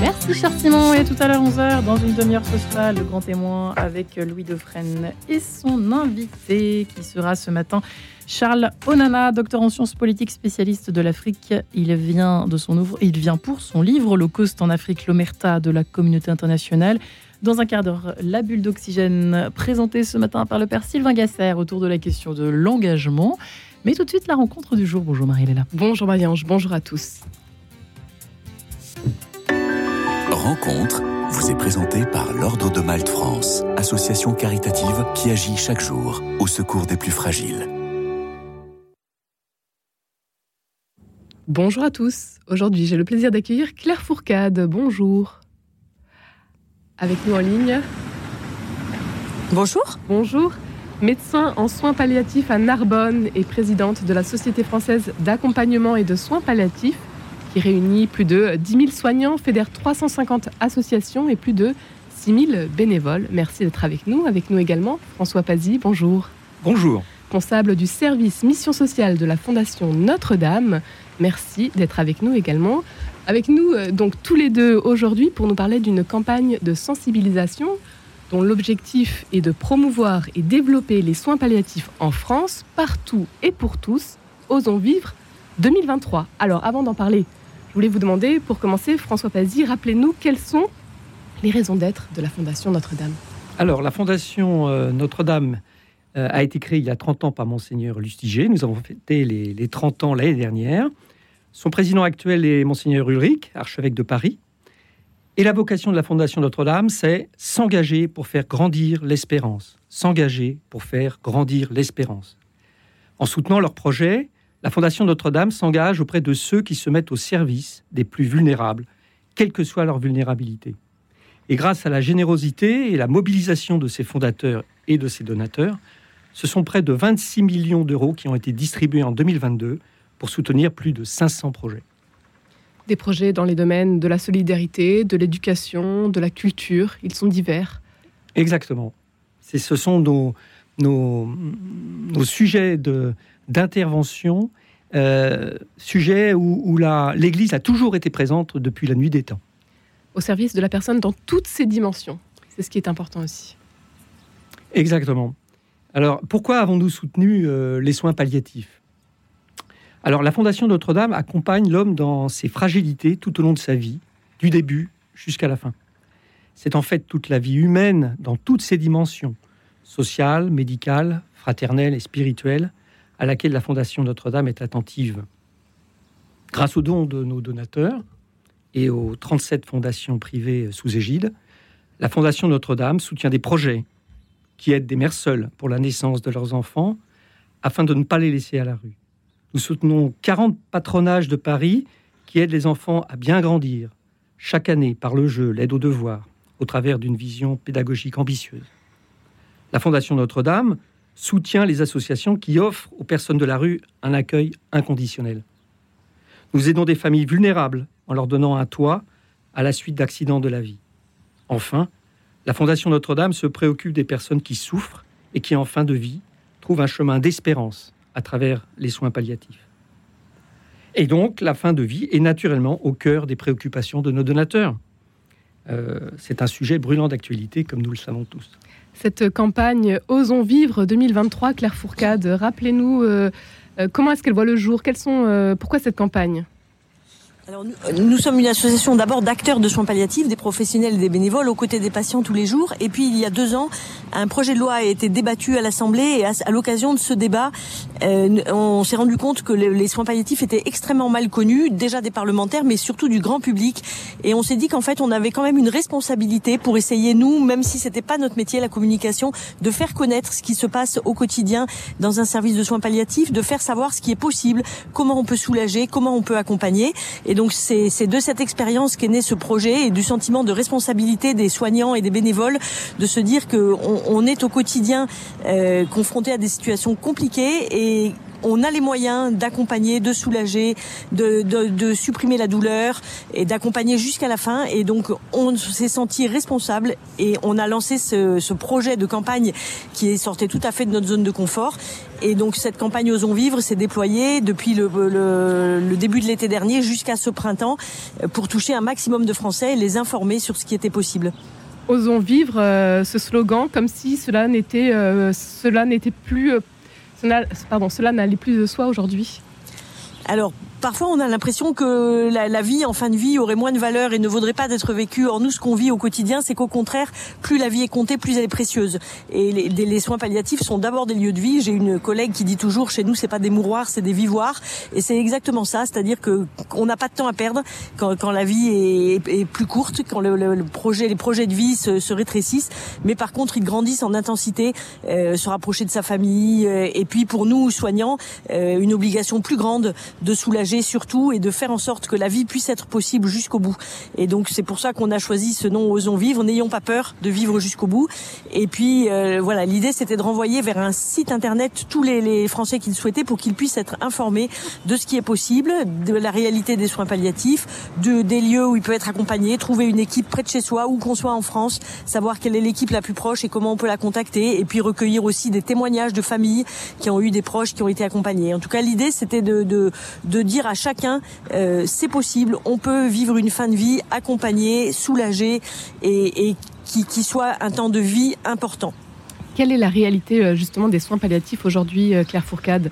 Merci cher Simon et tout à l'heure 11h dans une demi-heure ce sera le grand témoin avec Louis Defresne et son invité qui sera ce matin Charles Onana, docteur en sciences politiques, spécialiste de l'Afrique. Il vient de son il vient pour son livre Holocauste en Afrique, l'omerta de la communauté internationale. Dans un quart d'heure, la bulle d'oxygène présentée ce matin par le père Sylvain Gasser autour de la question de l'engagement. Mais tout de suite, la rencontre du jour. Bonjour Marie-Léla. Bonjour Marie-Ange, bonjour à tous. Rencontre vous est présentée par l'Ordre de Malte France, association caritative qui agit chaque jour au secours des plus fragiles. Bonjour à tous. Aujourd'hui, j'ai le plaisir d'accueillir Claire Fourcade. Bonjour. Avec nous en ligne. Bonjour. Bonjour. Médecin en soins palliatifs à Narbonne et présidente de la Société française d'accompagnement et de soins palliatifs, qui réunit plus de 10 000 soignants, fédère 350 associations et plus de 6 000 bénévoles. Merci d'être avec nous. Avec nous également, François Pazzi. Bonjour. Bonjour. Responsable du service mission sociale de la Fondation Notre-Dame. Merci d'être avec nous également. Avec nous, euh, donc tous les deux aujourd'hui, pour nous parler d'une campagne de sensibilisation dont l'objectif est de promouvoir et développer les soins palliatifs en France, partout et pour tous. Osons vivre 2023. Alors, avant d'en parler, je voulais vous demander, pour commencer, François Pazzi, rappelez-nous quelles sont les raisons d'être de la Fondation Notre-Dame. Alors, la Fondation euh, Notre-Dame euh, a été créée il y a 30 ans par Monseigneur Lustiger. Nous avons fêté les, les 30 ans l'année dernière. Son président actuel est Monseigneur Ulrich, archevêque de Paris. Et la vocation de la Fondation Notre-Dame, c'est s'engager pour faire grandir l'espérance. S'engager pour faire grandir l'espérance. En soutenant leur projet, la Fondation Notre-Dame s'engage auprès de ceux qui se mettent au service des plus vulnérables, quelle que soit leur vulnérabilité. Et grâce à la générosité et la mobilisation de ses fondateurs et de ses donateurs, ce sont près de 26 millions d'euros qui ont été distribués en 2022 pour soutenir plus de 500 projets. Des projets dans les domaines de la solidarité, de l'éducation, de la culture, ils sont divers. Exactement. Ce sont nos, nos, nos sujets d'intervention, euh, sujets où, où l'Église a toujours été présente depuis la nuit des temps. Au service de la personne dans toutes ses dimensions. C'est ce qui est important aussi. Exactement. Alors, pourquoi avons-nous soutenu euh, les soins palliatifs? Alors la Fondation Notre-Dame accompagne l'homme dans ses fragilités tout au long de sa vie, du début jusqu'à la fin. C'est en fait toute la vie humaine dans toutes ses dimensions, sociale, médicale, fraternelle et spirituelle, à laquelle la Fondation Notre-Dame est attentive. Grâce aux dons de nos donateurs et aux 37 fondations privées sous égide, la Fondation Notre-Dame soutient des projets qui aident des mères seules pour la naissance de leurs enfants afin de ne pas les laisser à la rue. Nous soutenons 40 patronages de Paris qui aident les enfants à bien grandir, chaque année par le jeu, l'aide aux devoirs, au travers d'une vision pédagogique ambitieuse. La Fondation Notre-Dame soutient les associations qui offrent aux personnes de la rue un accueil inconditionnel. Nous aidons des familles vulnérables en leur donnant un toit à la suite d'accidents de la vie. Enfin, la Fondation Notre-Dame se préoccupe des personnes qui souffrent et qui, en fin de vie, trouvent un chemin d'espérance à travers les soins palliatifs. Et donc, la fin de vie est naturellement au cœur des préoccupations de nos donateurs. Euh, c'est un sujet brûlant d'actualité, comme nous le savons tous. Cette campagne Osons vivre 2023, Claire Fourcade, rappelez-nous euh, euh, comment est-ce qu'elle voit le jour? Sont, Pourquoi cette campagne? Alors, nous, sommes une association d'abord d'acteurs de soins palliatifs, des professionnels et des bénévoles aux côtés des patients tous les jours. Et puis il y a deux ans, un projet de loi a été débattu à l'Assemblée et à, l'occasion de ce débat, euh, on s'est rendu compte que les, soins palliatifs étaient extrêmement mal connus, déjà des parlementaires, mais surtout du grand public. Et on s'est dit qu'en fait, on avait quand même une responsabilité pour essayer, nous, même si c'était pas notre métier, la communication, de faire connaître ce qui se passe au quotidien dans un service de soins palliatifs, de faire savoir ce qui est possible, comment on peut soulager, comment on peut accompagner. Donc c'est de cette expérience qu'est né ce projet et du sentiment de responsabilité des soignants et des bénévoles de se dire qu'on on est au quotidien euh, confronté à des situations compliquées et on a les moyens d'accompagner, de soulager, de, supprimer la douleur et d'accompagner jusqu'à la fin. Et donc, on s'est senti responsable et on a lancé ce, projet de campagne qui est sorti tout à fait de notre zone de confort. Et donc cette campagne Osons Vivre s'est déployée depuis le, début de l'été dernier jusqu'à ce printemps pour toucher un maximum de Français et les informer sur ce qui était possible. Osons vivre euh, ce slogan comme si cela n'était euh, plus euh, pardon cela n'allait plus de soi aujourd'hui. Alors Parfois, on a l'impression que la, vie en fin de vie aurait moins de valeur et ne vaudrait pas d'être vécue. Or, nous, ce qu'on vit au quotidien, c'est qu'au contraire, plus la vie est comptée, plus elle est précieuse. Et les, soins palliatifs sont d'abord des lieux de vie. J'ai une collègue qui dit toujours, chez nous, c'est pas des mouroirs, c'est des vivoirs. Et c'est exactement ça, c'est-à-dire que on n'a pas de temps à perdre quand, la vie est, plus courte, quand le, projet, les projets de vie se, se, rétrécissent. Mais par contre, ils grandissent en intensité, euh, se rapprocher de sa famille. Euh, et puis, pour nous, soignants, euh, une obligation plus grande de soulager surtout et de faire en sorte que la vie puisse être possible jusqu'au bout. Et donc c'est pour ça qu'on a choisi ce nom Osons vivre, n'ayons pas peur de vivre jusqu'au bout. Et puis euh, voilà, l'idée c'était de renvoyer vers un site internet tous les, les Français qui le souhaitaient pour qu'ils puissent être informés de ce qui est possible, de la réalité des soins palliatifs, de des lieux où il peut être accompagné, trouver une équipe près de chez soi, où qu'on soit en France, savoir quelle est l'équipe la plus proche et comment on peut la contacter, et puis recueillir aussi des témoignages de familles qui ont eu des proches qui ont été accompagnés. En tout cas, l'idée c'était de, de, de dire à chacun euh, c'est possible, on peut vivre une fin de vie accompagnée, soulagée et, qui, soit un temps de vie important. Quelle est la réalité euh, justement des soins palliatifs aujourd'hui, euh, Claire Fourcade?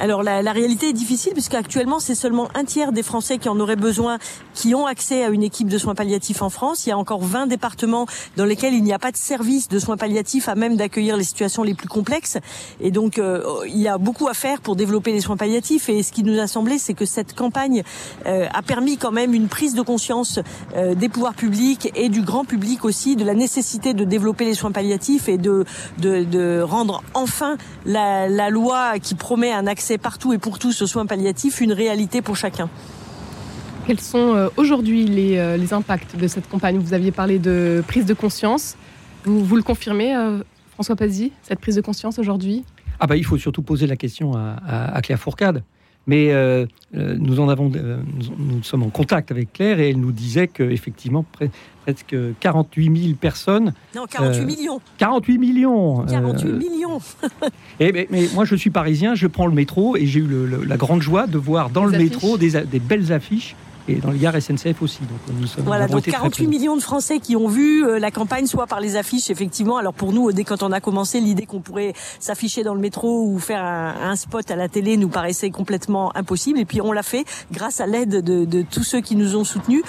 Alors la, la, réalité est difficile puisqu'actuellement c'est seulement un tiers des Français qui en auraient besoin qui ont accès à une équipe de soins palliatifs en France. Il y a encore 20 départements dans lesquels il n'y a pas de service de soins palliatifs à même d'accueillir les situations les plus complexes. Et donc euh, il y a beaucoup à faire pour développer les soins palliatifs. Et ce qui nous a semblé, c'est que cette campagne euh, a permis quand même une prise de conscience euh, des pouvoirs publics et du grand public aussi de la nécessité de développer les soins palliatifs et de, de, de rendre enfin la, la loi qui promet un accès c'est partout et pour tous aux soins palliatifs une réalité pour chacun. Quels sont euh, aujourd'hui euh, les, impacts de cette campagne? Vous aviez parlé de prise de conscience. Vous, vous le confirmez, euh, François Pazzi, cette prise de conscience aujourd'hui? Ah bah, Il faut surtout poser la question à, Claire Fourcade. Mais nous en avons, nous, sommes en contact avec Claire et elle nous disait qu'effectivement, presque 48 000 personnes. Non, 48 euh, millions. 48 millions. 48 euh, millions. et, mais, moi, je suis parisien, je prends le métro et j'ai eu la grande joie de voir dans le métro des, des, belles affiches et dans les gares SNCF aussi. Donc nous sommes voilà, donc 48 millions de Français qui ont vu euh, la campagne, soit par les affiches, effectivement. Alors pour nous, dès quand on a commencé, l'idée qu'on pourrait s'afficher dans le métro ou faire un, spot à la télé nous paraissait complètement impossible. Et puis on l'a fait grâce à l'aide de, de, tous ceux qui nous ont soutenus.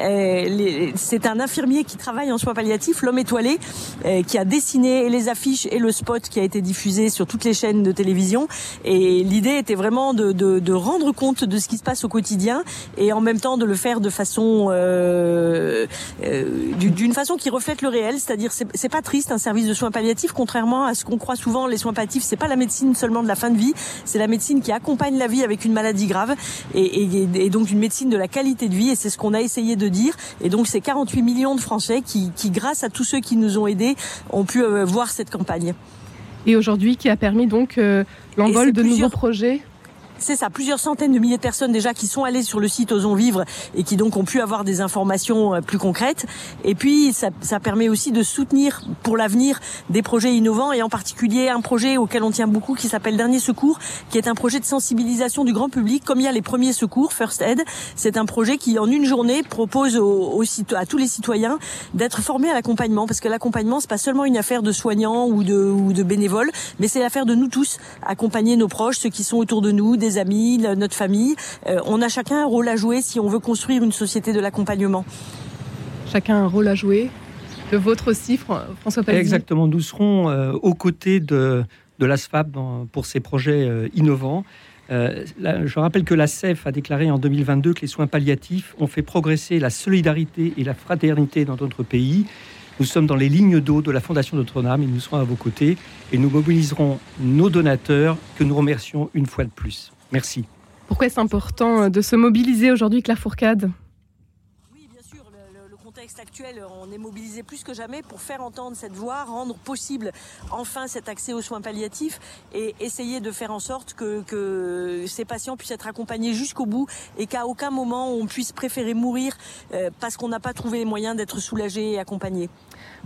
Euh, c'est un infirmier qui travaille en soins palliatifs, l'homme étoilé, euh, qui a dessiné les affiches et le spot qui a été diffusé sur toutes les chaînes de télévision. Et l'idée était vraiment de, de, de rendre compte de ce qui se passe au quotidien et en même de le faire de façon euh, euh, d'une façon qui reflète le réel, c'est-à-dire c'est pas triste un service de soins palliatifs, contrairement à ce qu'on croit souvent. Les soins palliatifs, c'est pas la médecine seulement de la fin de vie, c'est la médecine qui accompagne la vie avec une maladie grave et, donc une médecine de la qualité de vie. Et c'est ce qu'on a essayé de dire. Et donc c'est 48 millions de Français qui, grâce à tous ceux qui nous ont aidés, ont pu euh, voir cette campagne. Et aujourd'hui, qui a permis donc l'envol de nouveaux projets c'est ça, plusieurs centaines de milliers de personnes déjà qui sont allées sur le site Osons Vivre et qui donc ont pu avoir des informations euh, plus concrètes. Et puis, ça, ça permet aussi de soutenir pour l'avenir des projets innovants et en particulier un projet auquel on tient beaucoup qui s'appelle Dernier Secours, qui est un projet de sensibilisation du grand public. Comme il y a les premiers secours, First Aid, c'est un projet qui en une journée propose aux, à tous les citoyens d'être formés à l'accompagnement parce que l'accompagnement c'est pas seulement une affaire de soignants ou de, ou de bénévoles, mais c'est l'affaire de nous tous, accompagner nos proches, ceux qui sont autour de nous, amis, notre famille. Euh, on a chacun un rôle à jouer si on veut construire une société de l'accompagnement. Chacun un rôle à jouer. Le vôtre aussi, François Exactement. Nous serons euh, aux côtés de, de l'ASFAB pour ces projets euh, innovants. je rappelle que la CEF a déclaré en 2022 que les soins palliatifs ont fait progresser la solidarité et la fraternité dans notre pays. Nous sommes dans les lignes d'eau de la Fondation Notre-Dame et nous serons à vos côtés et nous mobiliserons nos donateurs que nous remercions une fois de plus. Merci. Pourquoi est-ce important de se mobiliser aujourd'hui, Claire Fourcade? Actuelle, on est mobilisé plus que jamais pour faire entendre cette voix, rendre possible enfin cet accès aux soins palliatifs et essayer de faire en sorte que, que ces patients puissent être accompagnés jusqu'au bout et qu'à aucun moment on puisse préférer mourir euh, parce qu'on n'a pas trouvé les moyens d'être soulagé et accompagné.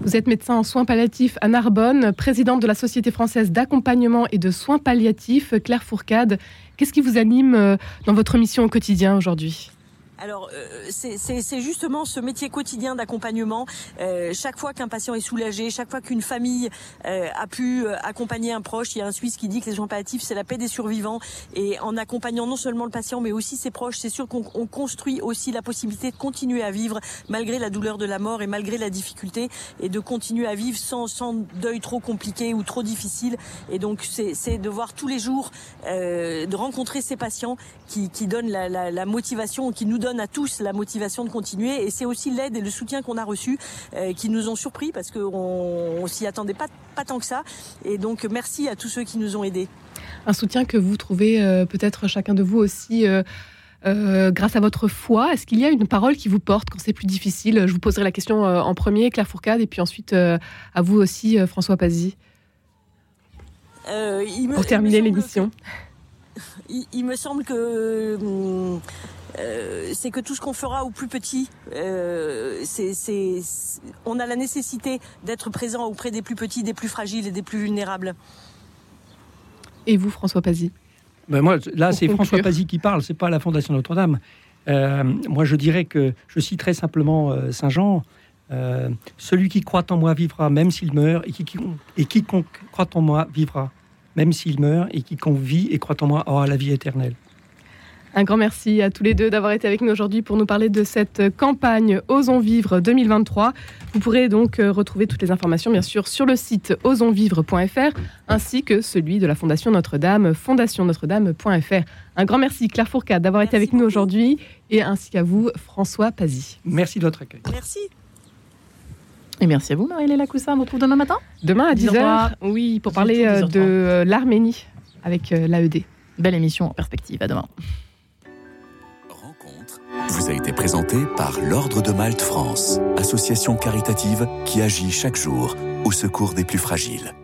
Vous êtes médecin en soins palliatifs à Narbonne, présidente de la Société française d'accompagnement et de soins palliatifs, Claire Fourcade. Qu'est-ce qui vous anime euh, dans votre mission au quotidien aujourd'hui? Alors, euh, c'est justement ce métier quotidien d'accompagnement. Euh, chaque fois qu'un patient est soulagé, chaque fois qu'une famille euh, a pu euh, accompagner un proche, il y a un Suisse qui dit que les soins palliatifs, c'est la paix des survivants. Et en accompagnant non seulement le patient, mais aussi ses proches, c'est sûr qu'on construit aussi la possibilité de continuer à vivre malgré la douleur de la mort et malgré la difficulté, et de continuer à vivre sans, sans deuil trop compliqué ou trop difficile. Et donc, c'est de voir tous les jours, de rencontrer ces patients qui, qui donnent la, la, la motivation, qui nous donnent donne à tous la motivation de continuer. Et c'est aussi l'aide et le soutien qu'on a reçu euh, qui nous ont surpris parce qu'on on, s'y attendait pas, pas tant que ça. Et donc merci à tous ceux qui nous ont aidés. Un soutien que vous trouvez euh, peut-être chacun de vous aussi. Euh, euh, grâce à votre foi, est-ce qu'il y a une parole qui vous porte quand c'est plus difficile? Je vous poserai la question euh, en premier, Claire Fourcade, et puis ensuite euh, à vous aussi, François Pazy. Pour terminer l'émission. Il, il, me semble que hum, euh, c'est que tout ce qu'on fera au plus petit, euh, c'est, on a la nécessité d'être présent auprès des plus petits, des plus fragiles et des plus vulnérables. Et vous, François Pazy ben moi, là, c'est François Pazy qui parle, c'est pas la Fondation Notre-Dame. Euh, moi, je dirais que je citerai simplement euh, Saint Jean. Euh, celui qui croit en moi vivra, même s'il meurt, et, qui, qui, et quiconque croit en moi vivra, même s'il meurt, et quiconque vit et croit en moi aura la vie éternelle. Un grand merci à tous les deux d'avoir été avec nous aujourd'hui pour nous parler de cette campagne Osons Vivre 2023. Vous pourrez donc euh, retrouver toutes les informations, bien sûr, sur le site osonsvivre.fr ainsi que celui de la Fondation Notre-Dame, fondationnotre-dame.fr. Un grand merci, Claire Fourcade, d'avoir été avec nous aujourd'hui et ainsi qu'à vous, François Pazy. Merci de votre accueil. Merci. Et merci à vous, Marie-Léla Coussa. On vous retrouve demain matin? Demain à 10h, oui, pour parler euh, de euh, l'Arménie avec l'AED. Belle émission en perspective. À demain vous a été présenté par l'Ordre de Malte France, association caritative qui agit chaque jour au secours des plus fragiles.